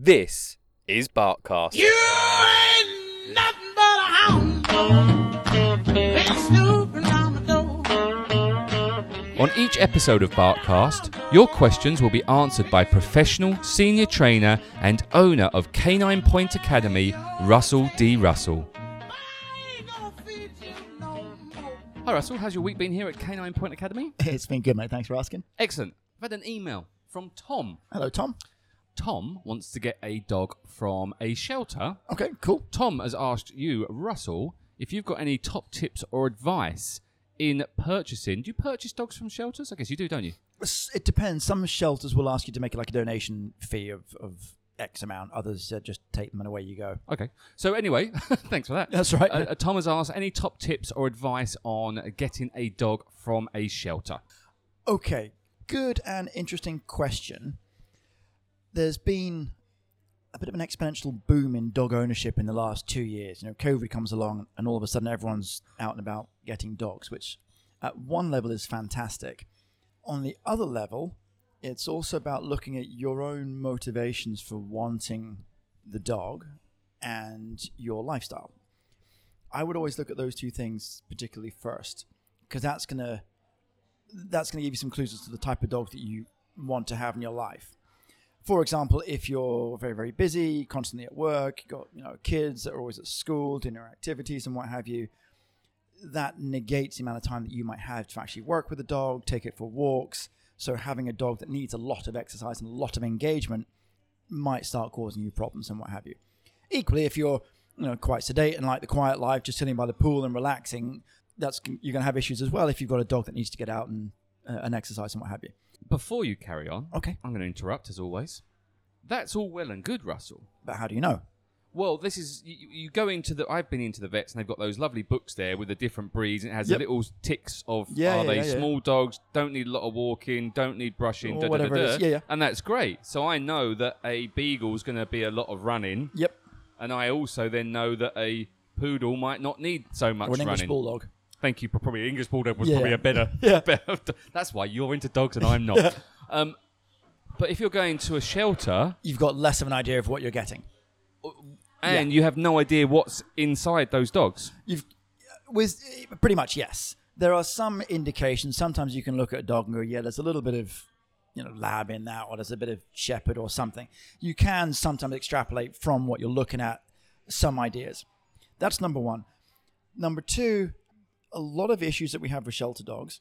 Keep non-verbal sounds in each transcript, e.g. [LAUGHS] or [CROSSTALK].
This is Barkcast. You ain't nothing but a hound dog. Been snooping on the door. On each episode of Barkcast, your questions will be answered by professional senior trainer and owner of Canine Point Academy, Russell D. Russell. I ain't gonna feed you no more. Hi, Russell. How's your week been here at Canine Point Academy? [LAUGHS] It's been good, mate. Thanks for asking. Excellent. I've had an email from Tom. Hello, Tom. Tom wants to get a dog from a shelter. Okay, cool. Tom has asked you, Russell, if you've got any top tips or advice in purchasing. Do you purchase dogs from shelters? I guess you do, don't you? It depends. Some shelters will ask you to make like a donation fee of, of X amount. Others uh, just take them and away you go. Okay. So anyway, [LAUGHS] thanks for that. That's right. Uh, uh, Tom has asked any top tips or advice on getting a dog from a shelter. Okay, good and interesting question. There's been a bit of an exponential boom in dog ownership in the last two years. You know, COVID comes along, and all of a sudden everyone's out and about getting dogs, which at one level is fantastic. On the other level, it's also about looking at your own motivations for wanting the dog and your lifestyle. I would always look at those two things particularly first, because that's gonna that's to give you some clues as to the type of dog that you want to have in your life. For example, if you're very, very busy, constantly at work, you've got you know kids that are always at school, doing their activities and what have you, that negates the amount of time that you might have to actually work with a dog, take it for walks. So having a dog that needs a lot of exercise and a lot of engagement might start causing you problems and what have you. Equally, if you're you know quite sedate and like the quiet life, just sitting by the pool and relaxing, that's you're going to have issues as well if you've got a dog that needs to get out and uh, and exercise and what have you. Before you carry on, Okay, I'm going to interrupt as always. That's all well and good, Russell. but how do you know? Well, this is you, you go into the. I've been into the vets and they've got those lovely books there with the different breeds. And it has Yep. the little ticks of Yeah, are yeah, they yeah, yeah. small dogs, don't need a lot of walking, don't need brushing, Or da, da, da, it da. is. Yeah, yeah. and that's great. So I know that a beagle's going to be a lot of running, Yep, and I also then know that a poodle might not need so much or an English running. bulldog. Thank you. Probably English bulldog was Yeah. probably a better. [LAUGHS] Yeah. better that's why you're into dogs and I'm not. [LAUGHS] um, but if you're going to a shelter You've got less of an idea of what you're getting. and you have no idea what's inside those dogs, You've with pretty much yes. There are some indications. Sometimes you can look at a dog and go, yeah, there's a little bit of you know lab in that, or there's a bit of shepherd or something. You can sometimes extrapolate from what you're looking at some ideas. That's number one. Number two, a lot of issues that we have with shelter dogs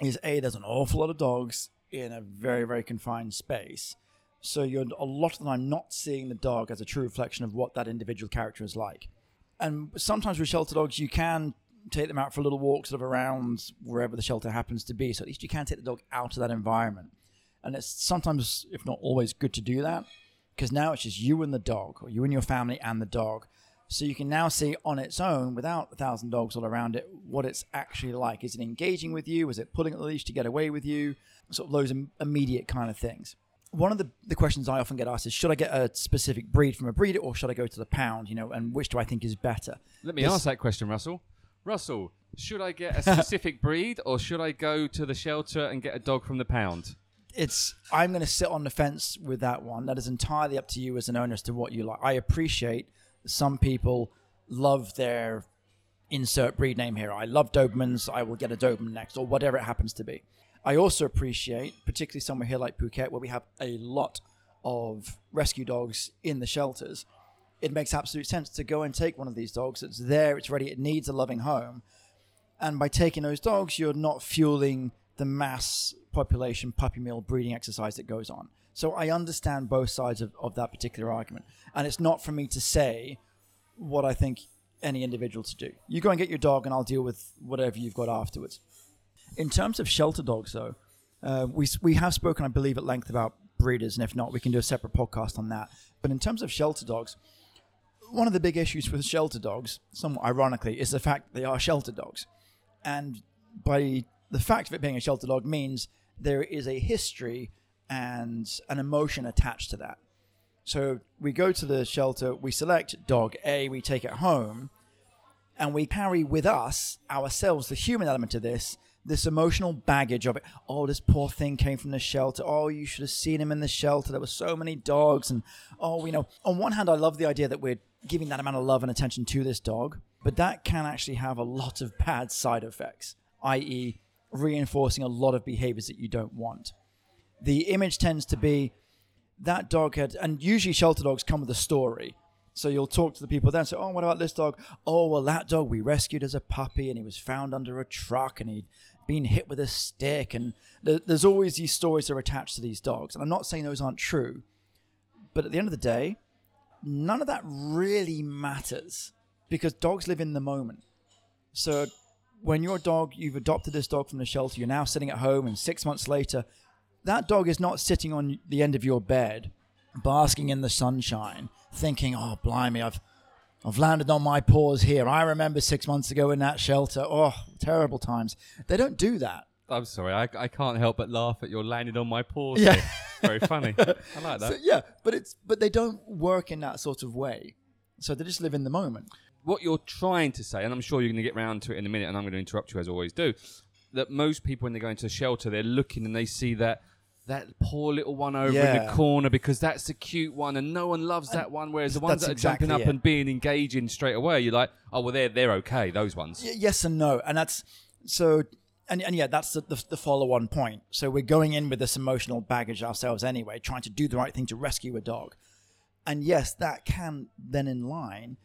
is a there's an awful lot of dogs in a very very confined space. So you're a lot of the time not seeing the dog as a true reflection of what that individual character is like. And sometimes with shelter dogs you can take them out for a little walk sort of around wherever the shelter happens to be. So at least you can take the dog out of that environment. And it's sometimes if not always good to do that because now it's just you and the dog or you and your family and the dog so you can now see on its own without a thousand dogs all around it what it's actually like is it engaging with you is it pulling at the leash to get away with you sort of those immediate kind of things one of the, the questions I often get asked is should I get a specific breed from a breeder or should I go to the pound, you know, and which do I think is better? let me This- ask that question, Russell. Russell, should I get a [LAUGHS] specific breed or should I go to the shelter and get a dog from the pound? It's I'm going to sit on the fence with that one. That is entirely up to you as an owner as to what you like. I appreciate some people love their insert breed name here. I love Dobermans. I will get a Doberman next, or whatever it happens to be. I also appreciate, particularly somewhere here like Phuket, where we have a lot of rescue dogs in the shelters. It makes absolute sense to go and take one of these dogs. It's there, it's ready, it needs a loving home. And by taking those dogs, you're not fueling the mass population puppy mill breeding exercise that goes on. So I understand both sides of, of that particular argument. And it's not for me to say what I think any individual to do. You go and get your dog, and I'll deal with whatever you've got afterwards. In terms of shelter dogs, though, uh, we we have spoken, I believe, at length about breeders, and if not, we can do a separate podcast on that. But in terms of shelter dogs, one of the big issues with shelter dogs, somewhat ironically, is the fact they are shelter dogs, and by the fact of it being a shelter dog means there is a history and an emotion attached to that. So we go to the shelter, we select dog A, we take it home, and we carry with us ourselves the human element of this, this emotional baggage of it. Oh, this poor thing came from the shelter. Oh, you should have seen him in the shelter. There were so many dogs, and oh, you know. On one hand, I love the idea that we're giving that amount of love and attention to this dog, but that can actually have a lot of bad side effects, i.e., reinforcing a lot of behaviors that you don't want. The image tends to be that dog had, and usually shelter dogs come with a story. So you'll talk to the people there and say, "Oh, what about this dog? Oh, well, that dog we rescued as a puppy, and he was found under a truck, and he'd been hit with a stick." And th- there's always these stories that are attached to these dogs. And I'm not saying those aren't true, but at the end of the day, none of that really matters because dogs live in the moment. So when your dog, you've adopted this dog from the shelter, you're now sitting at home, and six months later, that dog is not sitting on the end of your bed, basking in the sunshine, thinking, "Oh, blimey, I've I've landed on my paws here. I remember six months ago in that shelter. Oh, terrible times." They don't do that. I'm sorry, I, I can't help but laugh at your landing on my paws. Yeah. here. Very funny. I [LAUGHS] like that. So, yeah, but it's but they don't work in that sort of way. So they just live in the moment. what you're trying to say, and I'm sure you're going to get round to it in a minute, and I'm going to interrupt you as I always do, that most people when they go into a shelter, they're looking and they see that that poor little one over in the corner because that's the cute one, and no one loves that one. Whereas the ones that's that are jumping up it. and being engaging straight away, you're like, oh well, they're they're okay. Those ones. Y- yes and no, and that's so. And, and yeah, that's the, the, the follow-on point. So we're going in with this emotional baggage ourselves anyway, trying to do the right thing to rescue a dog. And yes, that can then in line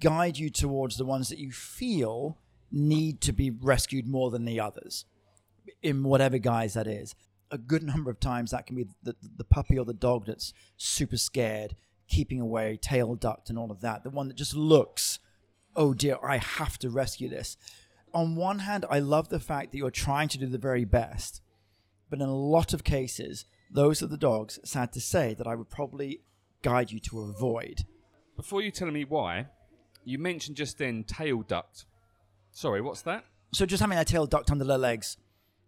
guide you towards the ones that you feel need to be rescued more than the others, in whatever guise that is. A good number of times that can be the, the puppy or the dog that's super scared, keeping away, tail ducked, and all of that. The one that just looks, oh dear, I have to rescue this. On one hand, I love the fact that you're trying to do the very best, but in a lot of cases, those are the dogs, sad to say, that I would probably guide you to avoid. Before you telling me why, you mentioned just then tail ducked. Sorry, what's that? So just having their tail ducked under their legs.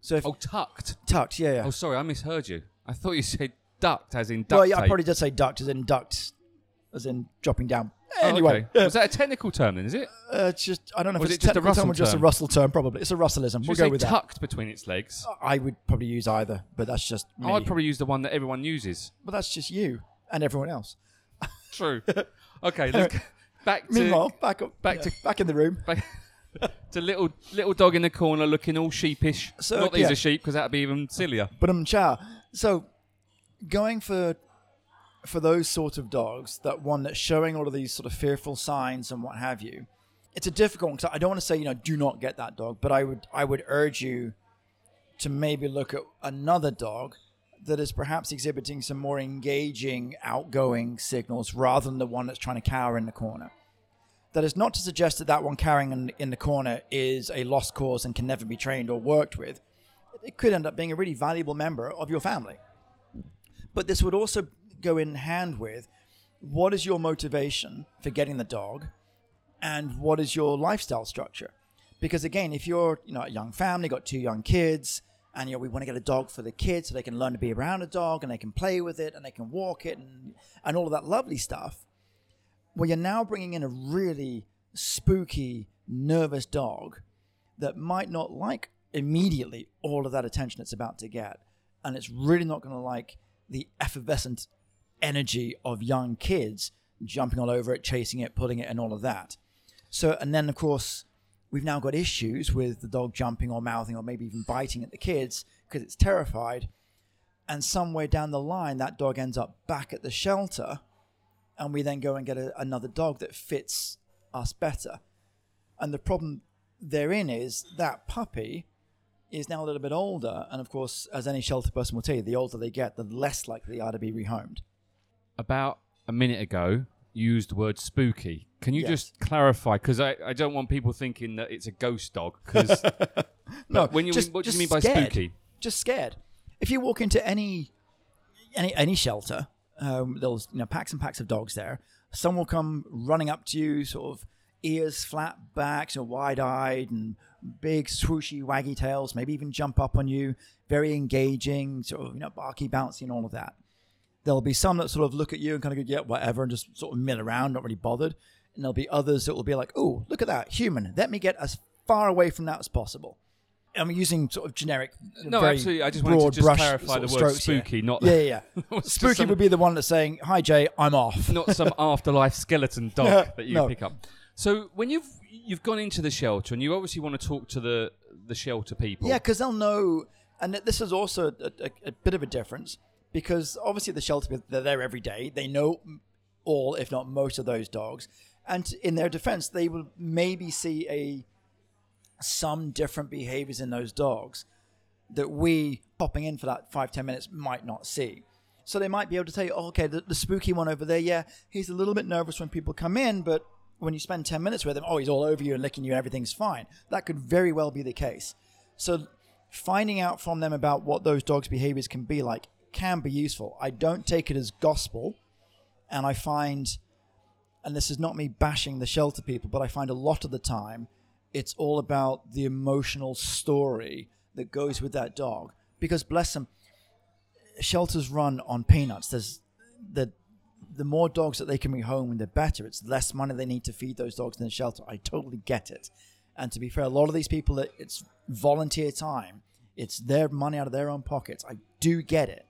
So if Oh, tucked. tucked, yeah, yeah. Oh, sorry, I misheard you. I thought you said ducked, as in duct well, yeah, I tape. probably did say ducked, as in ducked, as in dropping down. Oh, Anyway, okay. was that a technical term then? Is it? uh, it's just I don't know if Was it's it just a technical term Russell or just a term? Russell term. Probably it's a Russellism. Should We'll go say with that. tucked between its legs? I would probably use either, but that's just me. I'd probably use the one that everyone uses. but that's just you and everyone else. True. [LAUGHS] okay, let's go back to Meanwhile, back up, back yeah, to- back in the room. back to little little dog in the corner looking all sheepish. So, Not that yeah. he's a sheep because that'd be even sillier. But um, chow. So, going for for those sort of dogs, that one that's showing all of these sort of fearful signs and what have you, it's a difficult one. 'cause I don't want to say you know do not get that dog, but I would I would urge you to maybe look at another dog that is perhaps exhibiting some more engaging, outgoing signals rather than the one that's trying to cower in the corner. That is not to suggest that that one carrying in, in the corner is a lost cause and can never be trained or worked with. It could end up being a really valuable member of your family. But this would also go in hand with what is your motivation for getting the dog and what is your lifestyle structure? Because again, if you're you know a young family, got two young kids, and you know we want to get a dog for the kids so they can learn to be around a dog and they can play with it and they can walk it and and all of that lovely stuff. Well, you're now bringing in a really spooky, nervous dog that might not like immediately all of that attention it's about to get. And it's really not going to like the effervescent energy of young kids jumping all over it, chasing it, pulling it, and all of that. So, and then of course, we've now got issues with the dog jumping or mouthing or maybe even biting at the kids because it's terrified. And somewhere down the line, that dog ends up back at the shelter, and we then go and get a, another dog that fits us better. And the problem therein is that puppy is now a little bit older, and of course, as any shelter person will tell you, the older they get, the less likely they are to be rehomed. About a minute ago, you used the word spooky. Can you Yes. just clarify? Because I, I don't want people thinking that it's a ghost dog. Because [LAUGHS] No, when you just- what do you mean by spooky? Just scared. If you walk into any any any shelter, um, there's you know packs and packs of dogs there. Some will come running up to you, sort of ears flat back, so wide eyed and big swooshy waggy tails. Maybe even jump up on you, very engaging, sort of you know barky, bouncy, and all of that. There'll be some that sort of look at you and kind of go, yeah, whatever, and just sort of mill around, not really bothered. And there'll be others that will be like, oh, look at that, human. Let me get as far away from that as possible. I'm using sort of generic. No, absolutely. I just wanted to just clarify the word strokes here. spooky, not Yeah, yeah. [LAUGHS] yeah. Spooky some- would be the one that's saying, "Hi Jay, I'm off." not some [LAUGHS] afterlife skeleton dog that you no. pick up. So when you've you've gone into the shelter and you obviously want to talk to the the shelter people. Yeah, because they'll know, and this is also a, a, a bit of a difference because obviously the shelter people, they're there every day. They know all, if not most, of those dogs, and in their defense, they will maybe see a some different behaviors in those dogs that we popping in for that five ten minutes might not see. So they might be able to tell you, oh, okay, the, the spooky one over there, yeah, he's a little bit nervous when people come in, but when you spend 10 minutes with him, oh, he's all over you and licking you, and everything's fine. That could very well be the case. So finding out from them about what those dogs' behaviors can be like can be useful. I don't take it as gospel, and I find, and this is not me bashing the shelter people, but I find a lot of the time it's all about the emotional story that goes with that dog. Because bless them, shelters run on peanuts. There's the the more dogs that they can bring home, the better. It's less money they need to feed those dogs in the shelter. I totally get it. And to be fair, a lot of these people, it's volunteer time. It's their money out of their own pockets. I do get it.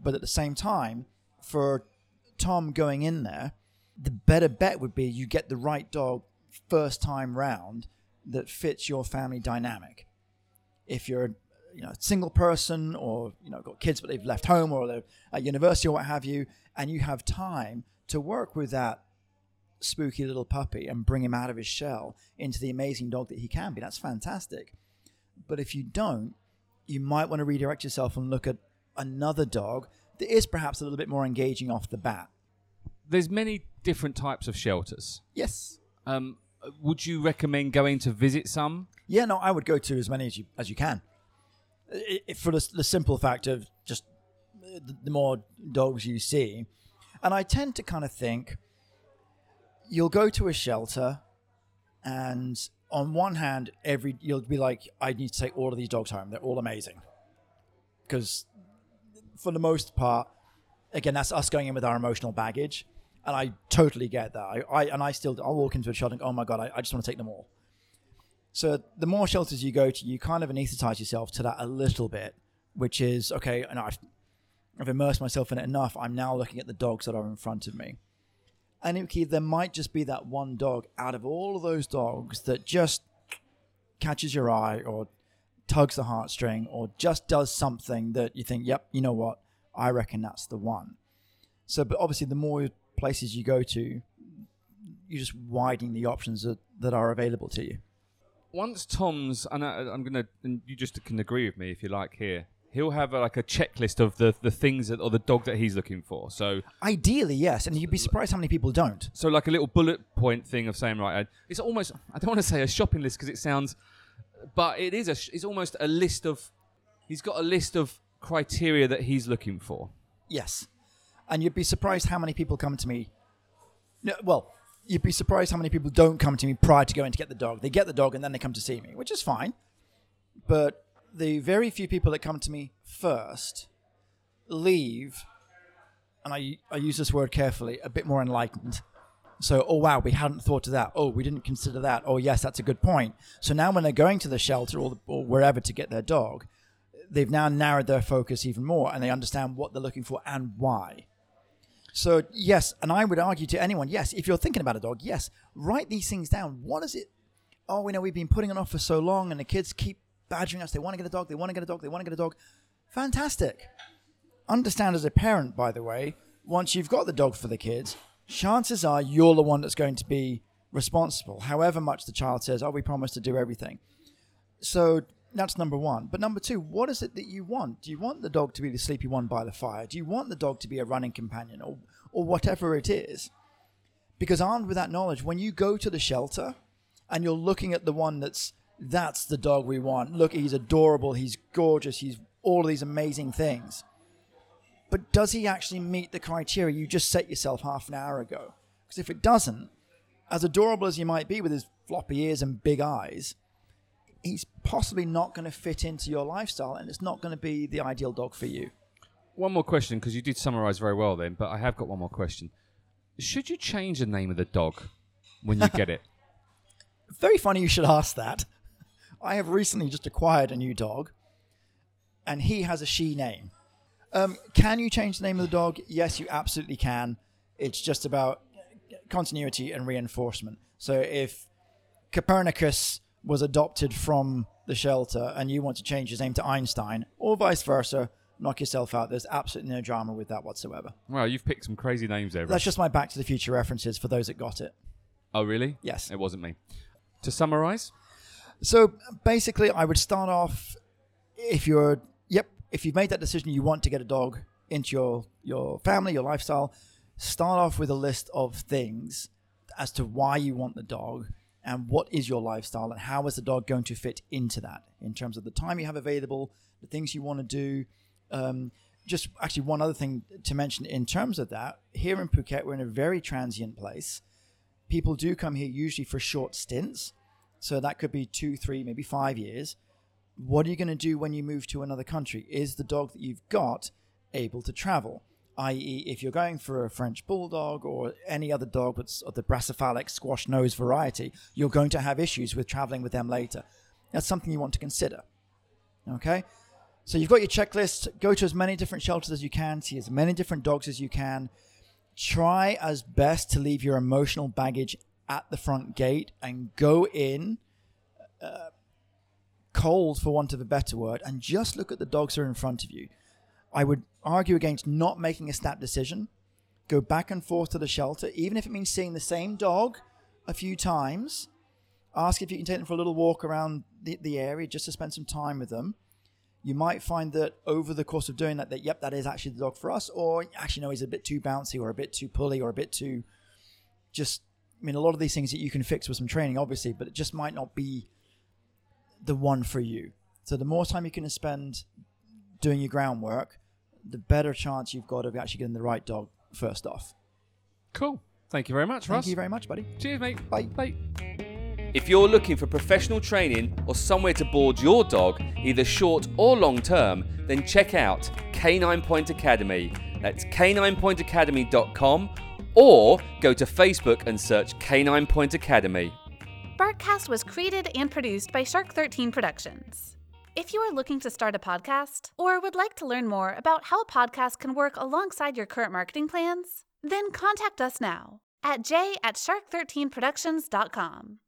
But at the same time, for Tom going in there, the better bet would be you get the right dog first time round that fits your family dynamic. If you're you know, a single person or you know got kids but they've left home or they're at university or what have you, and you have time to work with that spooky little puppy and bring him out of his shell into the amazing dog that he can be. That's fantastic. But if you don't, you might want to redirect yourself and look at another dog that is perhaps a little bit more engaging off the bat. There's many different types of shelters. Yes. Um, would you recommend going to visit some? Yeah, no, I would go to as many as you as you can, I- I- for the, the simple fact of just the, the more dogs you see, and I tend to kind of think you'll go to a shelter, and on one hand, every you'll be like, I need to take all of these dogs home. They're all amazing, because for the most part, again, that's us going in with our emotional baggage, and I totally get that. I, I and I still I'll walk into a shelter and go, oh my god, I, I just want to take them all. So the more shelters you go to, you kind of anesthetize yourself to that a little bit, which is okay. And I've, I've immersed myself in it enough. I'm now looking at the dogs that are in front of me, and okay, there might just be that one dog out of all of those dogs that just catches your eye or tugs the heartstring or just does something that you think, yep, you know what, I reckon that's the one. So, but obviously, the more places you go to, you're just widening the options that, that are available to you. Once Tom's, and I, I'm gonna, and you just can agree with me if you like here. He'll have uh like a checklist of the the things that or the dog that he's looking for. So Ideally, yes, and you'd be surprised how many people don't. so like a little bullet point thing of saying right. I- It's almost [LAUGHS] I don't want to say a shopping list because it sounds, but it is a. It's almost a list of. He's got a list of criteria that he's looking for. Yes, and you'd be surprised how many people come to me. No, well, you'd be surprised how many people don't come to me prior to going to get the dog. They get the dog and then they come to see me, which is fine. But the very few people that come to me first leave, and I I use this word carefully, a bit more enlightened. So, oh wow, we hadn't thought of that. Oh, we didn't consider that. Oh, yes, that's a good point. So now, when they're going to the shelter or, the, or wherever to get their dog, they've now narrowed their focus even more, and they understand what they're looking for and why. So yes, and I would argue to anyone, yes, if you're thinking about a dog, yes, write these things down. What is it? Oh, we know we've been putting it off for so long, and the kids keep badgering us. They want to get a dog. They want to get a dog. They want to get a dog. Fantastic. Understand as a parent, by the way, once you've got the dog for the kids, chances are you're the one that's going to be responsible. However much the child says, "Oh, we promise to do everything." So that's number one. But number two, what is it that you want? Do you want the dog to be the sleepy one by the fire? Do you want the dog to be a running companion or, or whatever it is? Because armed with that knowledge, when you go to the shelter and you're looking at the one that's that's the dog we want. Look, he's adorable, he's gorgeous, he's all of these amazing things. But does he actually meet the criteria you just set yourself half an hour ago? Because if it doesn't, as adorable as he might be with his floppy ears and big eyes, he's possibly not going to fit into your lifestyle and it's not going to be the ideal dog for you. One more question because you did summarize very well then, but I have got one more question. Should you change the name of the dog when you get it? [LAUGHS] Very funny you should ask that. I have recently just acquired a new dog, and he has a she name. Um, can you change the name of the dog? Yes, you absolutely can. It's just about continuity and reinforcement. So if Copernicus was adopted from the shelter and you want to change his name to Einstein, or vice versa, knock yourself out. There's absolutely no drama with that whatsoever. Wow, you've picked some crazy names there. That's just my Back to the Future references for those that got it. Oh, really? Yes. It wasn't me. To summarize, So basically, I would start off if you're, yep, if you've made that decision, you want to get a dog into your your family, your lifestyle. Start off with a list of things as to why you want the dog and what is your lifestyle and how is the dog going to fit into that in terms of the time you have available, the things you want to do. Um, just actually one other thing to mention in terms of that, here in Phuket, we're in a very transient place. People do come here usually for short stints. So that could be two, three, maybe five years. What are you going to do when you move to another country? Is the dog that you've got able to travel? I.e., if you're going for a French bulldog or any other dog that's of the brachycephalic squash nose variety, you're going to have issues with traveling with them later. That's something you want to consider. Okay? So you've got your checklist. Go to as many different shelters as you can, see as many different dogs as you can. Try as best to leave your emotional baggage at the front gate and go in uh, cold, for want of a better word, and just look at the dogs that are in front of you. I would argue against not making a snap decision. Go back and forth to the shelter, even if it means seeing the same dog a few times. Ask if you can take them for a little walk around the, the area just to spend some time with them. You might find that over the course of doing that, that yep, that is actually the dog for us, or actually no, he's a bit too bouncy, or a bit too pulley, or a bit too just. I mean, a lot of these things that you can fix with some training, obviously, but it just might not be the one for you. So the more time you can spend doing your groundwork, the better chance you've got of actually getting the right dog first off. cool. Thank you very much, Thank Russ. Thank you very much, buddy. Cheers, mate. Bye. Bye. If you're looking for professional training or somewhere to board your dog, either short or long term, then check out Canine Point Academy. That's caninepointacademy.com or go to Facebook and search Canine Point Academy. Barkcast was created and produced by Shark 13 Productions. If you are looking to start a podcast or would like to learn more about how a podcast can work alongside your current marketing plans, then contact us now at j at shark13productions.com.